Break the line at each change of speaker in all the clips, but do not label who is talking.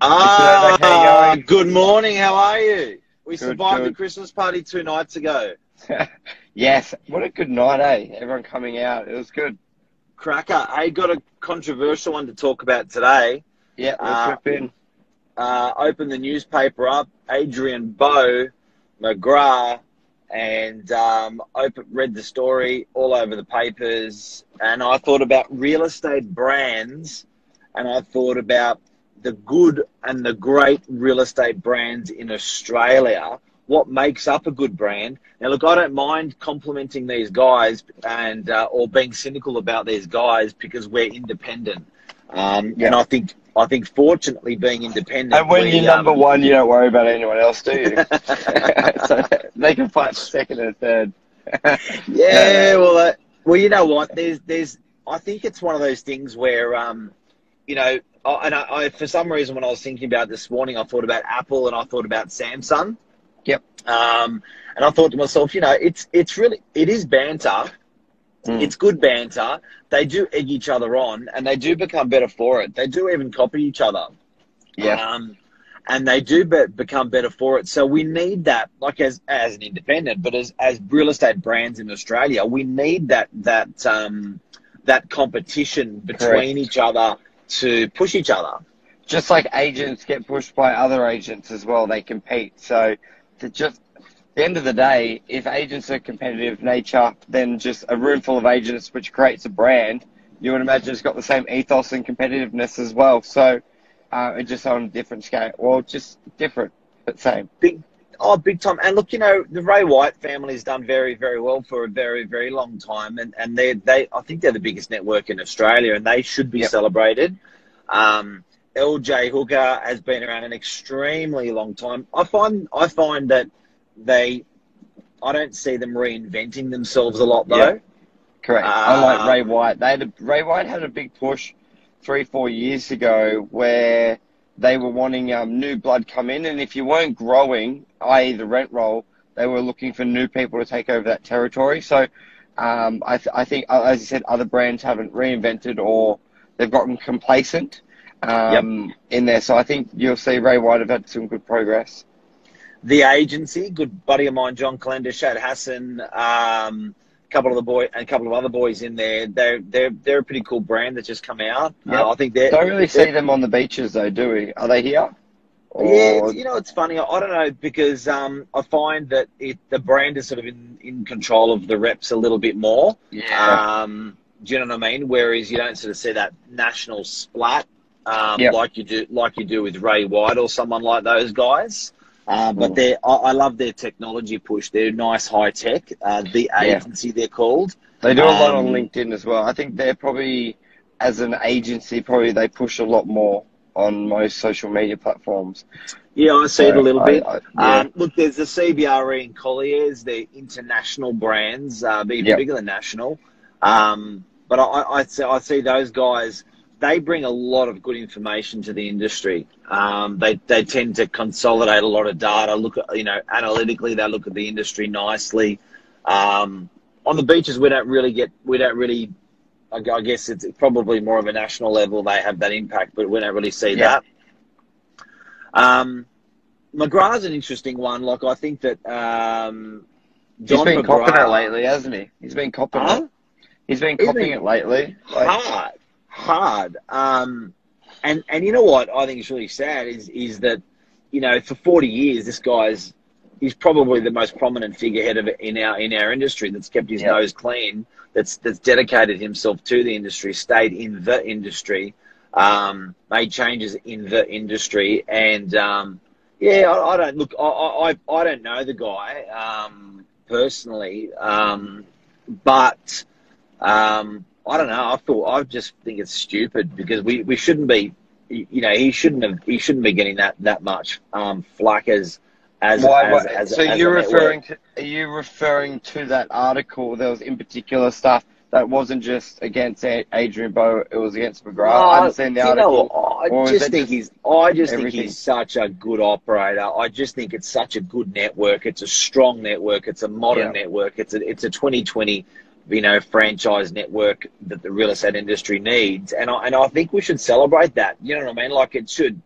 Ah, good morning. How are you? We
Good,
survived the. Christmas party two nights ago.
yes, what a good night, eh? Everyone coming out. It was good.
Cracker. I got a controversial one to talk about today.
Yeah, we'll
Uh,
in.
Uh, open the newspaper up. Adrian Bo, McGrath, and um, open, read the story all over the papers. And I thought about real estate brands, and I thought about the good and the great real estate brands in Australia. What makes up a good brand? Now, look, I don't mind complimenting these guys and uh, or being cynical about these guys because we're independent. Um,
Yeah.
And I think I think fortunately being independent.
And when
we,
you're number
um,
one, you don't worry about anyone else, do you? so they can fight second and third.
Yeah, well, uh, well, you know what? There's, there's. I think it's one of those things where, um, you know, I, and I, I, for some reason, when I was thinking about this morning, I thought about Apple and I thought about Samsung.
Yep.
Um, and I thought to myself, you know, it's it's really it is banter.
Mm.
It's good banter. They do egg each other on, and they do become better for it. They do even copy each other.
Yeah.
Um, and they do be- become better for it. So we need that, like as as an independent, but as as real estate brands in Australia, we need that that um, that competition between
Correct.
each other to push each other.
Just like agents get pushed by other agents as well, they compete. So to just at the end of the day, if agents are competitive nature, then just a room full of agents which creates a brand, you would imagine it's got the same ethos and competitiveness as well. So uh, it's just on a different scale. Well, just different, but same.
Big, oh, big time. And look, you know, the Ray White family's done very, very well for a very, very long time, and and they they I think they're the biggest network in Australia, and they should be
Yep.
celebrated. Um, LJ Hooker has been around an extremely long time. I find I find that they, I don't see them reinventing themselves a lot though.
Yeah. Correct. Unlike
Uh,
Ray White, they had a, Ray White had a big push three, four years ago where they were wanting um, new blood come in, and if you weren't growing, i.e., the rent roll, they were looking for new people to take over that territory. So, um, I, th- I think, uh, as you said, other brands haven't reinvented or they've gotten complacent um, in there. So I think you'll see Ray White have had some good progress.
the agency, good buddy of mine, John Calendar, Shad Hassan, um, couple of the boy, and a couple of other boys in there. They're they're they're a pretty cool brand that's just come out.
Yep.
Uh, I think they're
Don't really see them on the beaches though, do we? Are they here?
Yeah, it's, you know, it's funny. I, I don't know because um, I find that it the brand is sort of in, in control of the reps a little bit more.
yeah.
Um, do you know what I mean? Whereas you don't sort of see that national splat um,
Yep.
like you do like you do with Ray White or someone like those guys. Uh, but they're, I, I love their technology push. They're nice high tech. Uh, the
Yeah.
agency they're called.
They do a lot on
Um,
LinkedIn as well. I think they're probably, as an agency, probably they push a lot more on most social media platforms.
Yeah, I see it a little
I-
bit.
I- yeah.
Um, look, there's the CBRE and Colliers. They're international brands, uh, even
Yep.
bigger than national. Um, but I, I, I see, I see those guys. They bring a lot of good information to the industry. Um, they they tend to consolidate a lot of data. Look at you know analytically, they look at the industry nicely. Um, on the beaches, we don't really get we don't really. I I guess it's probably more of a national level. They have that impact, but we don't really see
Yeah.
that. Um, McGrath's an interesting one. Like I think that um,
He's
John
been
McGrath,
copying it lately, hasn't he? He's been copping
Huh?
it. He's been
He's
copying it lately. Like,
hard, hard. Um, and and you know what I think is really sad is is that you know for forty years this guy's he's probably the most prominent figurehead of in our in our industry that's kept his
Yeah.
nose clean. That's that's dedicated himself to the industry, stayed in the industry, um, made changes in the industry, and um, yeah, I, I don't look. I, I I- I don't know the guy um, personally, um, but um, I don't know. I thought I just think it's stupid because we, we shouldn't be. You know, he shouldn't have. He shouldn't be getting that that much um, flack as as
why,
as, as,
so
as
you're
network.
referring to are you referring to that article? There was in particular stuff that wasn't just against Adrian Bo; it was against McGrath. I haven't seen the
you know
article.
I just think
just
he's. I just think he's such a good operator. I just think it's such a good network. It's a strong network. It's a modern
Yeah.
network. It's a it's a 2020, you know, franchise network that the real estate industry needs. And I and I think we should celebrate that. You know what I mean? Like it should.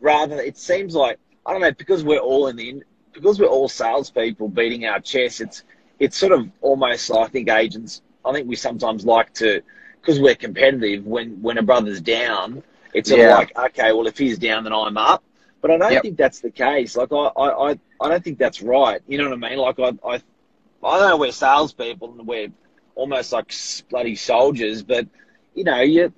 rather it seems like I don't know because we're all in the because we're all salespeople beating our chests. It's it's sort of almost I think agents. I think we sometimes like to because we're competitive. When when a brother's down, it's sort
Yeah.
of like okay, well if he's down, then I'm up. But I don't
Yep.
think that's the case. Like I, I, I, I don't think that's right. You know what I mean? Like I, I, I know we're salespeople and we're almost like bloody soldiers, but you know you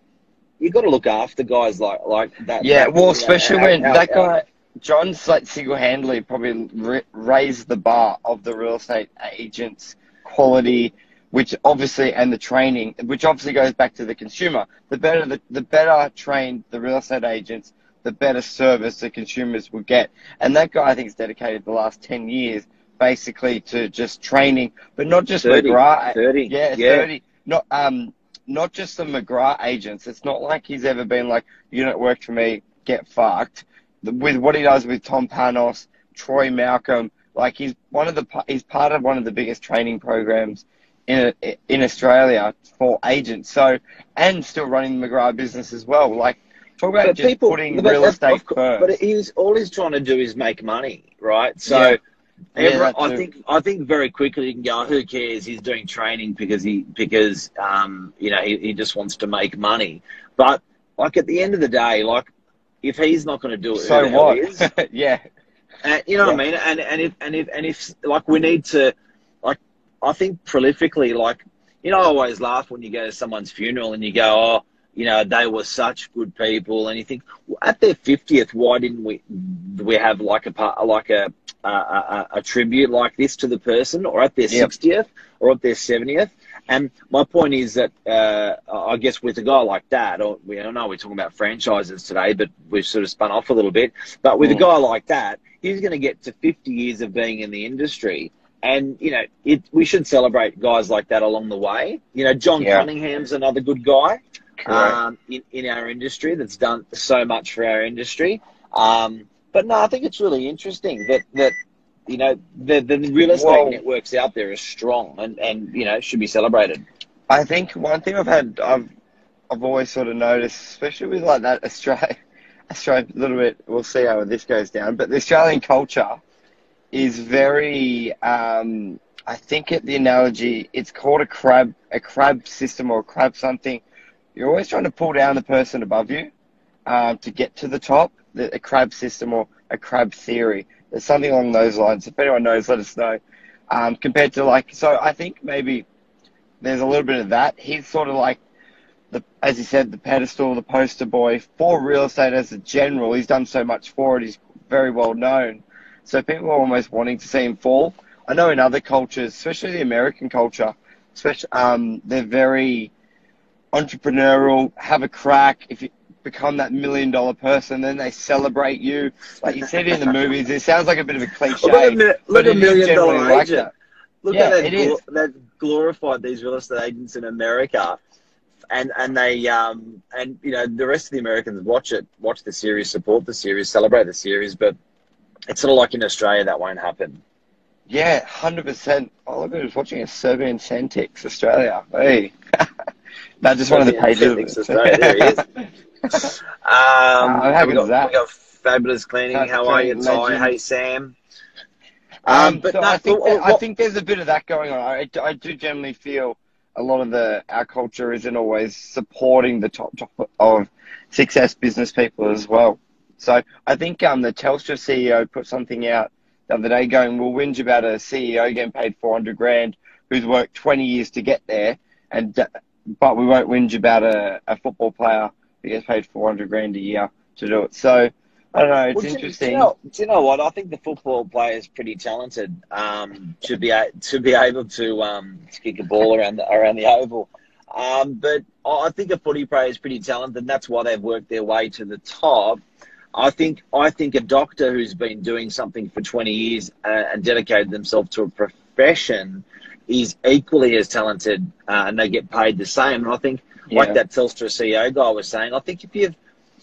you got to look after guys like like that.
Yeah, well,
you know,
especially when
how-
that guy, John's like single handedly probably ra- raised the bar of the real estate agents' quality, which obviously, and the training, which obviously goes back to the consumer. The better the, the better trained the real estate agents, the better service the consumers will get. And that guy, I think, has dedicated the last 10 years basically to just training, but not just
30,
McGrath.
30,
Yeah,
yeah.
30. Not, um, not just the McGrath agents. It's not like he's ever been like, you don't work for me, get fucked. With what he does with Tom Panos, Troy Malcolm, like he's one of the he's part of one of the biggest training programs in in Australia for agents. So and still running the McGrath business as well. Like talk about
But
just
people,
putting real estate
course,
first.
But he's all he's trying to do is make money, right? So.
Yeah. Yeah,
every-
that
I think I think very quickly you can go. Who cares? He's doing training because he because um you know he, he just wants to make money. But like at the end of the day, like if he's not going to do it,
so what? yeah,
And, you know what I mean? And and if and if and if like we need to, like I think prolifically, like you know, I always laugh when you go to someone's funeral and you go, oh, you know, they were such good people, and you think at their fiftieth, why didn't we we have like a like a a, a, a tribute like this to the person, or at their
Yep.
sixtieth, or at their seventieth? And my point is that uh, I guess with a guy like that, or we don't know we're talking about franchises today, but we've sort of spun off a little bit. But with a
Mm.
guy like that, he's going to get to 50 years of being in the industry. And, you know, it, we should celebrate guys like that along the way. You know, John
Yeah.
Cunningham's another good guy. Um, in, in our industry that's done so much for our industry. Um, but no, I think it's really interesting that, that you know, the, the real estate
Well-
networks out there are strong and, and, you know, should be celebrated.
I think one thing I've had, I've, I've always sort of noticed, especially with like that Australia, Australia, a little bit. We'll see how this goes down, but the Australian culture is very. Um, I think it, the analogy, it's called a crab, a crab system or a crab something. You're always trying to pull down the person above you um, to get to the top. The, a crab system or a crab theory. There's something along those lines. If anyone knows, let us know. Um, compared to like, so I think maybe there's a little bit of that. He's sort of like the, as you said, the pedestal, the poster boy for real estate as a general. He's done so much for it. He's very well known. So people are almost wanting to see him fall. I know in other cultures, especially the American culture, especially um, they're very entrepreneurial. Have a crack. If you become that million dollar person, then they celebrate you. Like you said in the movies. It sounds like a bit of a cliche.
Look at, mi- look at million
dollar
dollar
like
agent.
that.
Look
Yeah,
at that, gl- that glorified these real estate agents in America, and and they um and you know the rest of the Americans watch it, watch the series, support the series, celebrate the series, but it's sort of like in Australia that won't happen.
Yeah, hundred percent. Look, I was watching a Serbian Centix Australia. Hey, no, just one of the pages.
Centix Australia, there he is. Um, we got,
that?
we got fabulous cleaning.
That's
How are you, Ty? Hey, Sam.
Um,
Um, but
so
no,
I think that, I think there's a bit of that going on. I, I do generally feel a lot of the our culture isn't always supporting the top top of success business people as well. So I think um the Telstra CEO put something out the other day going, we'll whinge about a CEO getting paid 400 grand who's worked 20 years to get there, and but we won't whinge about a, a football player who gets paid 400 grand a year to do it. So I don't know. It's
Well,
interesting.
Do you, know, do you know what? I think the football player is pretty talented. Um, to be a, to be able to um, to kick a ball around the, around the oval. Um, but I think a footy player is pretty talented, and that's why they've worked their way to the top. I think I think a doctor who's been doing something for 20 years uh, and dedicated themselves to a profession is equally as talented, uh, and they get paid the same. And I think, like that Telstra CEO guy was saying, I think if you've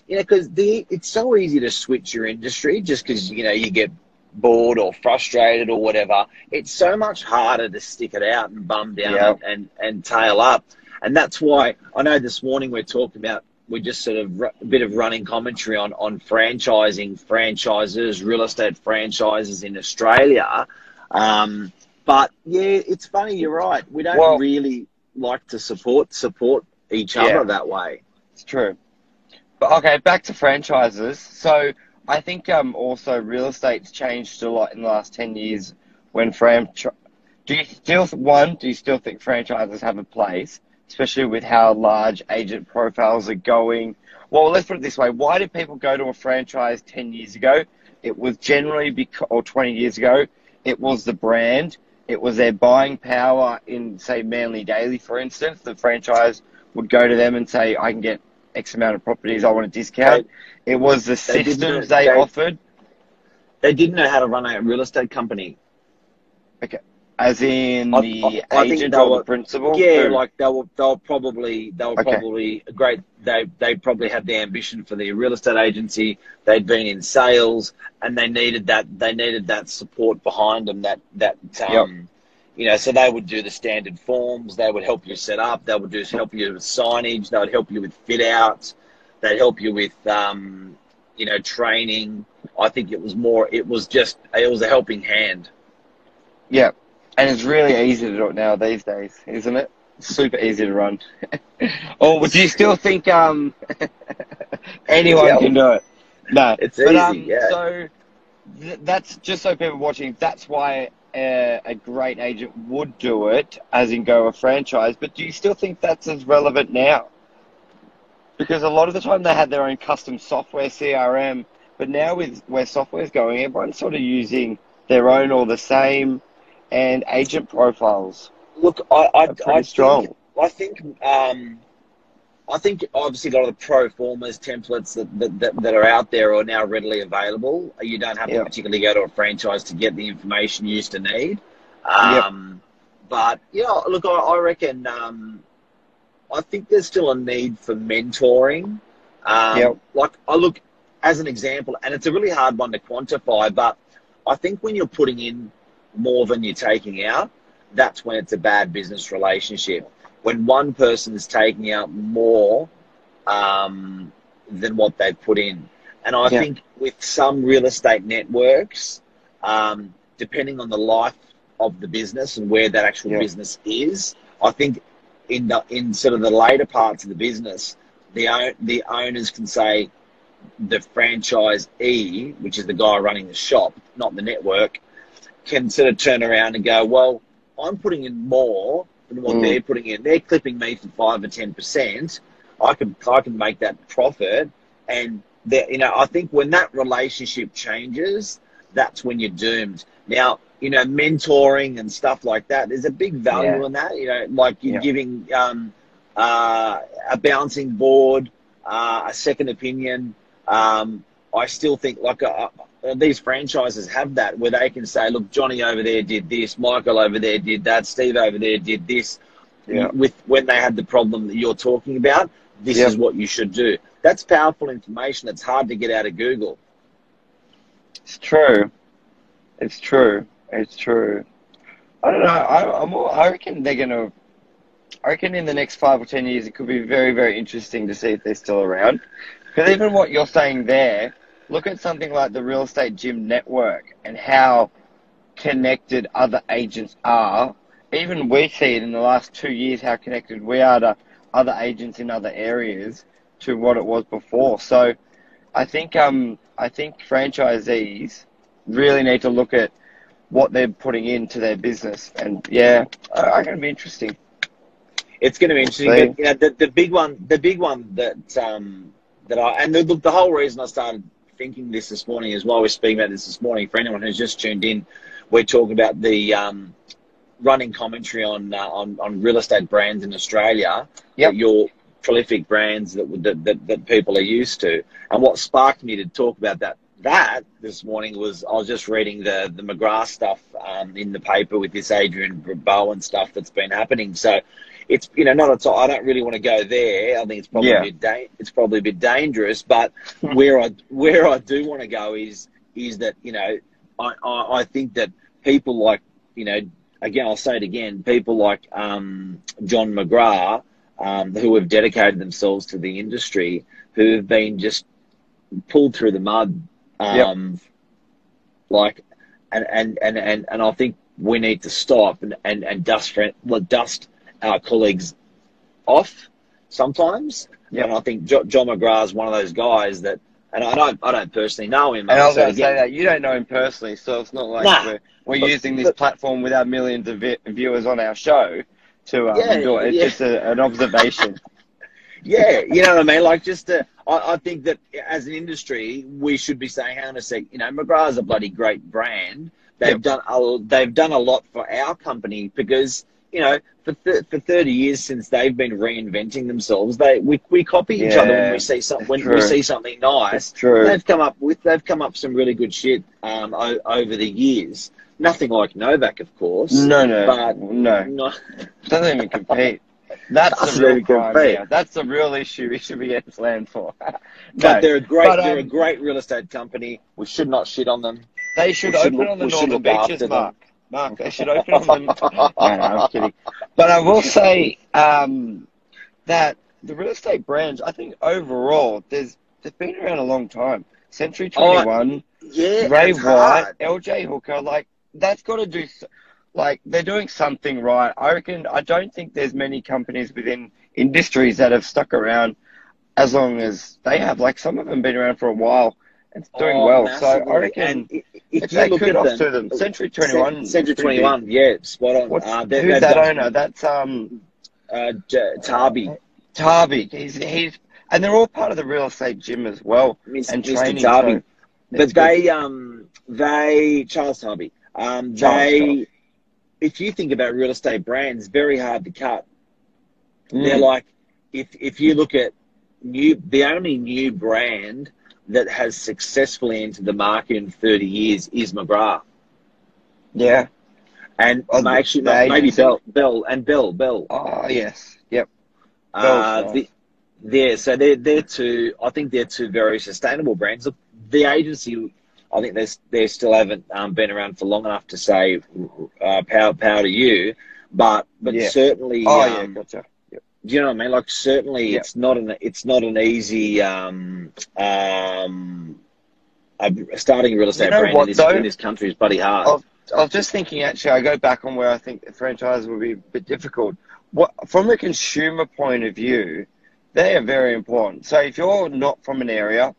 you know, because it's so easy to switch your industry just because you know you get bored or frustrated or whatever. It's so much harder to stick it out and bum down
Yeah.
and, and and tail up, and that's why I know this morning we're talking about we're just sort of a bit of running commentary on on franchising franchises, real estate franchises in Australia. Um, but yeah, it's funny. You're right. We don't well, really like to support support each other that way.
It's true. But okay, back to franchises. So I think um, also real estate's changed a lot in the last ten years. When franchise, do you still one? Do you still think franchises have a place? especially with how large agent profiles are going. Well, let's put it this way. Why did people go to a franchise 10 years ago? It was generally because, or 20 years ago, it was the brand. It was their buying power in, say, Manly Daily, for instance. The franchise would go to them and say, I can get X amount of properties, I want a discount. They, it was the they systems they, they offered.
They didn't know how to run a real estate company.
Okay. As in I, the I, I agent or the principal?
Yeah, like they were, they were probably, they were okay. probably great. They, they probably had the ambition for the real estate agency. They'd been in sales and they needed that, they needed that support behind them, that, that, um, yep. you know, so they would do the standard forms. They would help you set up. They would do help you with signage. They would help you with fit outs. They'd help you with, um, you know, training. I think it was more, it was just, it was a helping hand.
Yeah. And it's really easy to do it now these days, isn't it? Super easy to run. or do you still think um, anyone yeah, can do it? No,
it's but, easy. Um, yeah.
So th- that's just so people watching. That's why a, a great agent would do it, as in go a franchise. But do you still think that's as relevant now? Because a lot of the time they had their own custom software CRM, but now with where software is going, everyone's sort of using their own or the same and agent profiles.
Look, I, I, I strong. Think, I think, um, I think obviously a lot of the pro formas templates that, that, that, are out there are now readily available. You don't have to particularly go to a franchise to get the information you used to need. Um, yep. But yeah, look, I, I reckon. Um, I think there's still a need for mentoring. Um, yep. Like I look as an example, and it's a really hard one to quantify, but I think when you're putting in more than you're taking out, that's when it's a bad business relationship. When one person is taking out more um, than what they've put in. And I yeah. think with some real estate networks, um, depending on the life of the business and where that actual yeah. business is, I think in the in sort of the later parts of the business, the the owners can say the franchisee, which is the guy running the shop, not the network, can sort of turn around and go, well, I'm putting in more than what mm. they're putting in. They're clipping me for five or ten percent. I can I can make that profit, and that you know I think when that relationship changes, that's when you're doomed. Now you know mentoring and stuff like that. There's a big value yeah. in that. You know, like you're yeah. giving um, uh, a bouncing board, uh, a second opinion. Um, I still think like uh, Uh, these franchises have that where they can say, look, Johnny over there did this, Michael over there did that, Steve over there did this. Yeah. With when they had the problem that you're talking about, this is what you should do. That's powerful information. It's hard to get out of Google.
It's true. It's true. It's true. I don't know. I, I'm, I reckon they're gonna. I reckon in the next five or ten years, it could be very, very interesting to see if they're still around. Because even what you're saying there, look at something like the Real Estate Gym Network and how connected other agents are. Even we see it in the last two years how connected we are to other agents in other areas to what it was before. So I think um I think franchisees really need to look at what they're putting into their business and yeah, I reckon it'll be interesting.
It's going to be interesting, but you know, the, the big one, the big one that um, that I and the, the whole reason I started thinking this this morning as well. We're speaking about this this morning. For anyone who's just tuned in, we're talking about the um, running commentary on, uh, on on real estate brands in Australia.
Yep.
Your prolific brands that, that, that that people are used to. And what sparked me to talk about that that this morning was I was just reading the the McGrath stuff um, in the paper with this Adrian Bowen stuff that's been happening. So it's you know not at all. I don't really want to go there. I think it's probably yeah. a bit da- it's probably a bit dangerous. But where I where I do want to go is is that you know I, I, I think that people like you know again I'll say it again people like um, John McGrath um, who have dedicated themselves to the industry, who have been just pulled through the mud. Um, Like, and, and, and, and, and I think we need to stop and, and, and dust, friend, dust our colleagues off sometimes.
Yep.
And I think jo- John McGrath is one of those guys that, and I don't, I don't personally know him.
And I was
so
going to say that you don't know him personally, so it's not like
Nah.
we're, we're
But-
using this
but-
platform with our millions of vi- viewers on our show to um,
Yeah,
do it. It's
yeah.
just a, an observation.
Yeah, you know what I mean. Like, just uh, I, I think that as an industry, we should be saying, "Hang on a sec." You know, McGrath's a bloody great brand. They've
Yep.
done a, they've done a lot for our company because you know for th- for thirty years since they've been reinventing themselves, they we, we copy each other when we see some when
true.
we see something nice.
True.
They've come up with they've come up some really good shit um, o- over the years. Nothing like Novak, of course.
No, no,
But-
no.
No,
Doesn't even compete. That's the real crime here. That's the real issue we should be getting slammed for.
but
no,
they're a great
but,
they're a
um,
great real estate company. We should not shit on them.
they should
we should
open
look-
on the northern beaches,
them.
Mark. They should open on the. no, no, I'm kidding. But I will say um, that the real estate brands, I think overall, there's they've been around a long time. Century
Oh,
21,
Yeah,
Ray White,
hard.
LJ Hooker, like that's got to do, like they're doing something right. I reckon. I don't think there's many companies within industries that have stuck around as long as they have. Like some of them been around for a while and doing
Oh,
well. So. I reckon
And i- if
if
you
they
look at
off
them,
to them. Century 21.
Century
pretty
21, yeah, spot on.
What's,
uh, they-
who's
they've
that
done-
owner? That's um
Uh, J- Tarbey,
Tarbey. He's he's and they're all part of the real estate gym as well
Miss-
and
Mr.
training.
Tarbey.
so
but
it's good.
they, um, they Charles Tarbey, um,
Charles
they. If you think about real estate brands, very hard to cut. They're
Mm.
like, if if you look at new, the only new brand that has successfully entered the market in 30 years is McGrath.
yeah.
And
Oh,
actually, maybe? Bell, Bell, and Bell, Bell.
Oh yes. Yep.
Uh,
Bell's
the, yeah, so they're they're two. I think they're two very sustainable brands. The agency, I think they they still haven't um, been around for long enough to say uh, power power to you, but but
Yeah.
certainly,
Oh yeah.
um,
Gotcha.
Do you know what I mean? Like certainly,
Yeah.
it's not an it's not an easy um, um, uh, starting a real estate
You know
brand
what,
in, this,
though?
in this country is bloody hard.
I was just thinking, actually, I go back on where I think the franchise would be a bit difficult. What from a consumer point of view, they are very important. So if you're not from an area,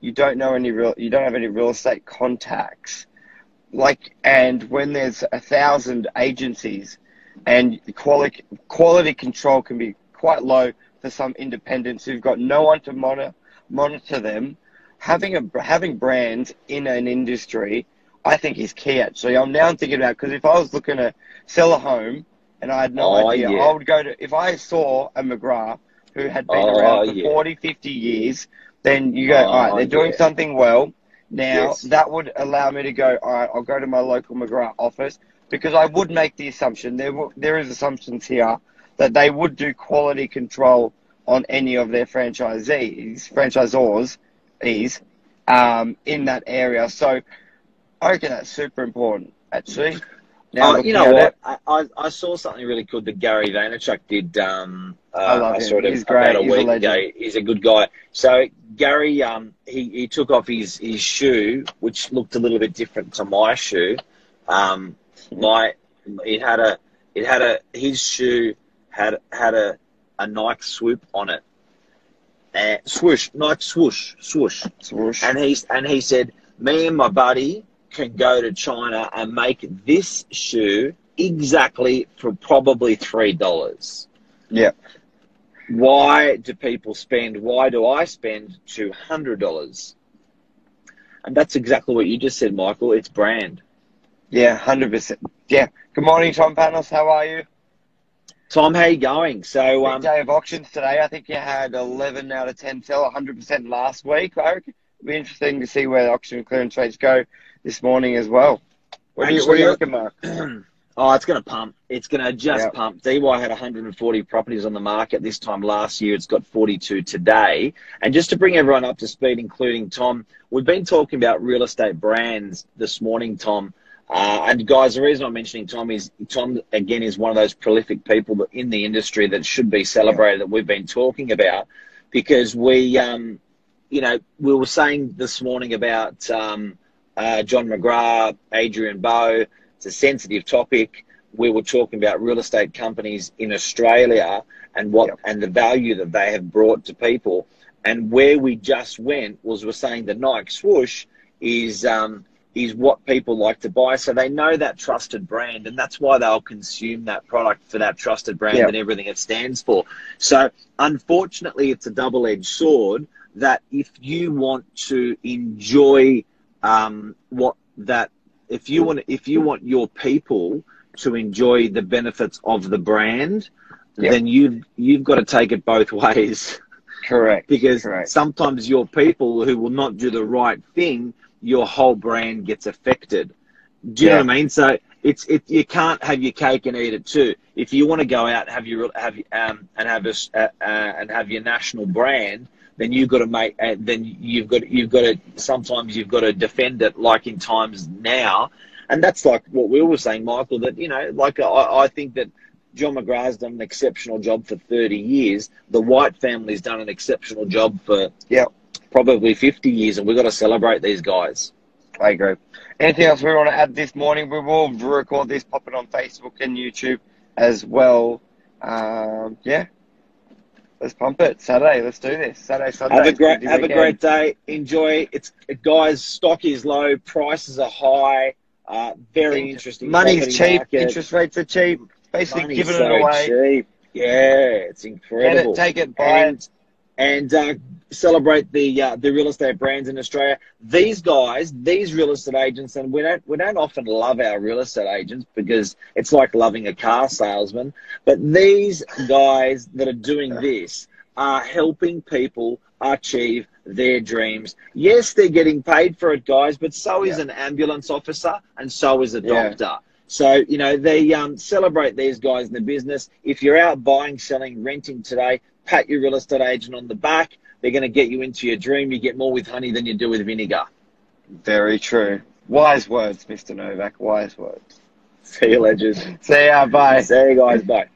you don't know any real, you don't have any real estate contacts, like, and when there's a thousand agencies, and quality quality control can be quite low for some independents who've got no one to monitor monitor them. Having a having brands in an industry I think is key actually. I'm now thinking about because if I was looking to sell a home and I had no
Oh,
idea,
yeah.
I would go to if I saw a McGrath who had been
Oh,
around for
yeah.
40, 50 years, then you go,
Oh,
all right, they're doing
yeah.
something well. Now
Yes.
that would allow me to go, all right, I'll go to my local McGrath office because I would make the assumption there there is assumptions here that they would do quality control on any of their franchisees, franchisors, ease, um, in that area. So I reckon that's super important, actually. Now,
Uh, you know what? I, I, I saw something really good that Gary Vaynerchuk did. Um, uh,
I love him.
saw it
He's
about
great.
a
He's a legend.
ago. He's a good guy. So Gary, um, he, he took off his, his shoe, which looked a little bit different to my shoe. Um, my it had a it had a his shoe had had a, a Nike swoop on it. And swoosh, Nike swoosh, swoosh.
swoosh.
And he and he said, "Me and my buddy can go to China and make this shoe exactly for probably three dollars.
Yeah.
Why do people spend? Why do I spend two hundred dollars? And that's exactly what you just said, Michael. It's brand.
Yeah, 100%. Yeah. Good morning, Tom Panos. How are you?
Tom, how you going? So, um,
day of auctions today. I think you had 11 out of 10 sell, 100% last week. I reckon it'll be interesting to see where the auction clearance rates go this morning as well. What do you, what do you reckon, Mark?
oh, it's going to pump. It's going to just
Yep.
pump. DY had 140 properties on the market this time last year. It's got 42 today. And just to bring everyone up to speed, including Tom, we've been talking about real estate brands this morning, Tom. Uh, and guys, the reason I'm mentioning Tom is Tom again is one of those prolific people that in the industry that should be celebrated that we've been talking about because we, um, you know, we were saying this morning about um, uh, John McGrath, Adrian Bo. It's a sensitive topic. We were talking about real estate companies in Australia and what and the value that they have brought to people. And where we just went was we're saying the Nike swoosh is um, is what people like to buy. So they know that trusted brand, and that's why they'll consume that product for that trusted brand yep. and everything it stands for. So unfortunately, it's a double edged sword that if you want to enjoy um, what that if you want if you want your people to enjoy the benefits of the brand, yep. then you've you've got to take it both ways.
Correct.
because
Correct.
sometimes your people who will not do the right thing your whole brand gets affected. Do you yeah. know what I mean? So it's it you can't have your cake and eat it too. If you want to go out and have your have um and have a uh, uh, and have your national brand, then you've got to make uh, then you've got you've got to sometimes you've got to defend it like in times now, and that's like what we were saying, Michael. That you know, like I, I think that. John McGrath's done an exceptional job for 30 years. The White family's done an exceptional job for
yeah
probably 50 years, and we've got to celebrate these guys.
I agree. Anything else we want to add this morning? We will record this, pop it on Facebook and YouTube as well. Um, yeah, let's pump it. Saturday, let's do this. Saturday, Sunday.
Have a great, have weekend. a great day. Enjoy. It's guys. Stock is low. Prices are high. Uh, very interesting.
Money's cheap. Market. Interest rates are cheap. Basically, Money's giving so it away.
Cheap. Yeah, it's incredible.
It, take it, buy and, it,
and uh, celebrate the uh, the real estate brands in Australia. These guys, these real estate agents, and we don't we don't often love our real estate agents because it's like loving a car salesman. But these guys that are doing this are helping people achieve their dreams. Yes, they're getting paid for it, guys, but so is yeah. an ambulance officer and so is a doctor. Yeah. So, you know, they um, celebrate these guys in the business. If you're out buying, selling, renting today, pat your real estate agent on the back they're going to get you into your dream. You get more with honey than you do with vinegar.
Very true. Wise words, Mr. Novak. Wise words.
See you, legends.
See ya. Bye.
See you guys. Bye.